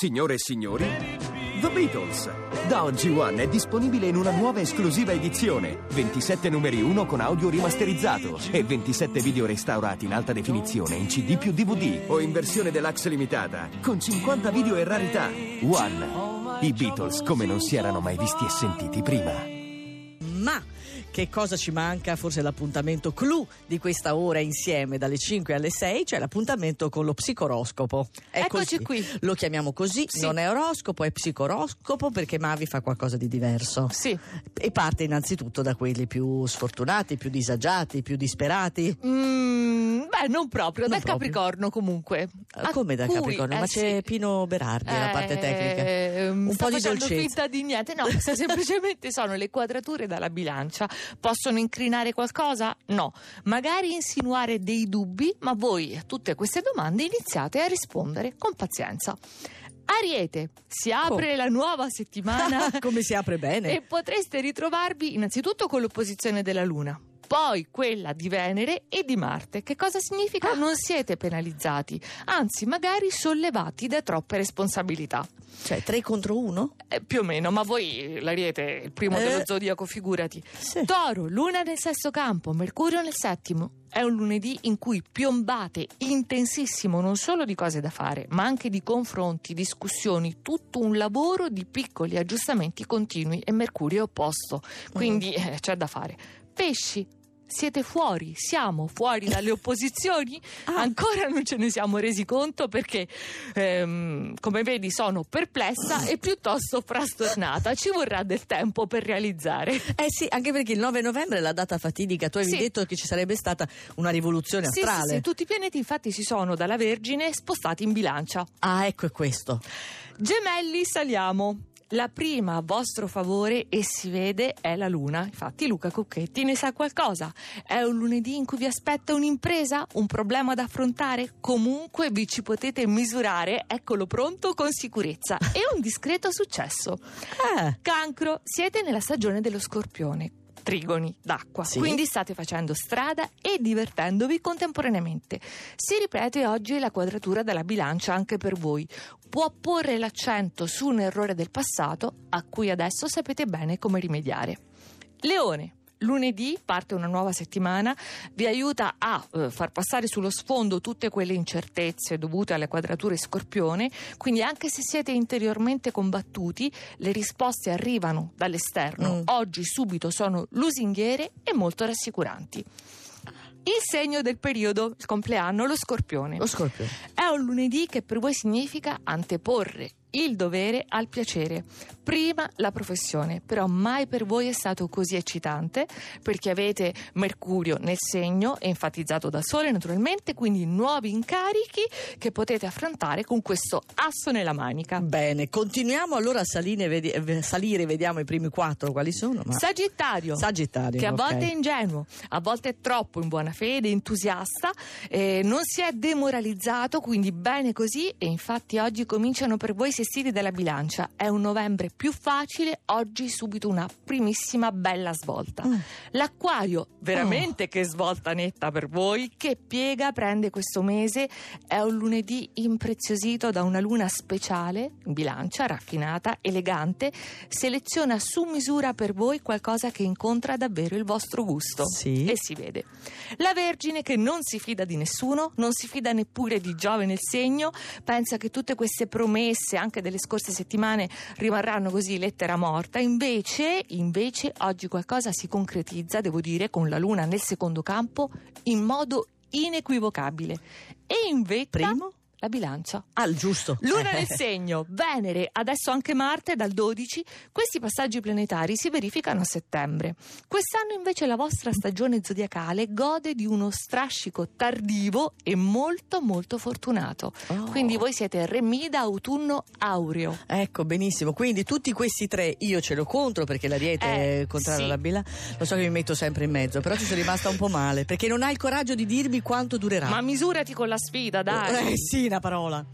Signore e signori, The Beatles. Da oggi One è disponibile in una nuova esclusiva edizione. 27 numeri 1 con audio rimasterizzato e 27 video restaurati in alta definizione in CD più DVD o in versione deluxe limitata con 50 video e rarità. One. I Beatles come non si erano mai visti e sentiti prima. Ma che cosa ci manca? Forse l'appuntamento clou di questa ora insieme dalle 5 alle 6, cioè l'appuntamento con lo psicoroscopo. È Eccoci così. qui. Lo chiamiamo così, Sì. non è oroscopo, è psicoroscopo perché Mavi fa qualcosa di diverso. Sì. E parte innanzitutto da quelli più sfortunati, più disagiati, più disperati. Mm, beh, non proprio, Non dal proprio. Capricorno comunque. Ah, Come da cui- Capricorno? eh, Ma c'è sì. Pino Berardi alla parte tecnica. Ehm, Un po' di dolcezza. finta di niente. No, se semplicemente sono le quadrature dalla bilancia. Possono incrinare qualcosa? No. Magari insinuare dei dubbi, ma voi a tutte queste domande iniziate a rispondere con pazienza. Ariete, si apre la nuova settimana Come si apre bene. e potreste ritrovarvi innanzitutto con l'opposizione della Luna. Poi quella di Venere e di Marte. Che cosa significa? Non siete penalizzati, anzi magari sollevati da troppe responsabilità. Cioè, 3 contro 1? Eh, più o meno, ma voi l'Ariete, il primo Eh. dello zodiaco, figurati. Sì. Toro, Luna nel sesto campo, Mercurio nel settimo. È un lunedì in cui piombate intensissimo non solo di cose da fare, ma anche di confronti, discussioni, tutto un lavoro di piccoli aggiustamenti continui e Mercurio è opposto. Quindi eh, c'è da fare. Pesci. Siete fuori, siamo fuori dalle opposizioni? Ah. Ancora non ce ne siamo resi conto perché, ehm, come vedi, sono perplessa e piuttosto frastornata. Ci vorrà del tempo per realizzare. Eh sì, anche perché il 9 novembre è la data fatidica. Tu avevi Sì. detto che ci sarebbe stata una rivoluzione Sì, sì, astrale. sì, tutti i pianeti infatti si sono dalla Vergine spostati in bilancia. Ah, ecco è questo. Gemelli, saliamo. La prima a vostro favore e si vede è la luna. Infatti Luca Cucchetti ne sa qualcosa. È un lunedì in cui vi aspetta un'impresa, un problema da affrontare. Comunque vi ci potete misurare, eccolo pronto con sicurezza e un discreto successo. Eh, Cancro, siete nella stagione dello scorpione. Trigoni d'acqua, Sì. quindi state facendo strada e divertendovi contemporaneamente. Si ripete oggi la quadratura della bilancia anche per voi. Può porre l'accento su un errore del passato a cui adesso sapete bene come rimediare. Leone. Lunedì parte una nuova settimana, vi aiuta a eh, far passare sullo sfondo tutte quelle incertezze dovute alle quadrature scorpione, quindi anche se siete interiormente combattuti, le risposte arrivano dall'esterno. Mm. Oggi subito sono lusinghiere e molto rassicuranti. Il segno del periodo, il compleanno, lo scorpione. lo scorpione. È un lunedì che per voi significa anteporre il dovere al piacere. Prima la professione, però mai per voi è stato così eccitante perché avete Mercurio nel segno, enfatizzato da Sole naturalmente, quindi nuovi incarichi che potete affrontare con questo asso nella manica. Bene, continuiamo allora a salire, vedi- eh, salire, vediamo i primi quattro quali sono. Ma... Sagittario. Sagittario. che a volte è ingenuo, a volte è troppo in buona fede, entusiasta, eh, non si è demoralizzato, quindi bene così e infatti oggi cominciano per voi i sestili della bilancia. È un novembre più facile, oggi subito una primissima bella svolta. Mm. L'acquario, veramente che svolta netta per voi, che piega prende questo mese, è un lunedì impreziosito da una luna speciale, in bilancia, raffinata, elegante, seleziona su misura per voi qualcosa che incontra davvero il vostro gusto. Sì. E si vede. La Vergine che non si fida di nessuno, non si fida neppure di Giove nel segno, pensa che tutte queste promesse, anche delle scorse settimane, rimarranno così lettera morta. Invece, invece oggi qualcosa si concretizza, devo dire, con la Luna nel secondo campo in modo inequivocabile. E invece Primo? La bilancia. Ah, giusto. Luna nel segno, Venere, adesso anche Marte dal 12. Questi passaggi planetari si verificano a settembre. Quest'anno invece la vostra stagione zodiacale gode di uno strascico tardivo e molto molto fortunato. Oh. Quindi voi siete Remida autunno aureo. Ecco, benissimo. Quindi tutti questi tre io ce l'ho contro perché l'ariete Eh, è contrario sì. alla bila. Lo so che mi metto sempre in mezzo, però ci sono rimasta un po' male perché non hai il coraggio di dirmi quanto durerà. Ma misurati con la sfida, dai. Eh sì, una parola.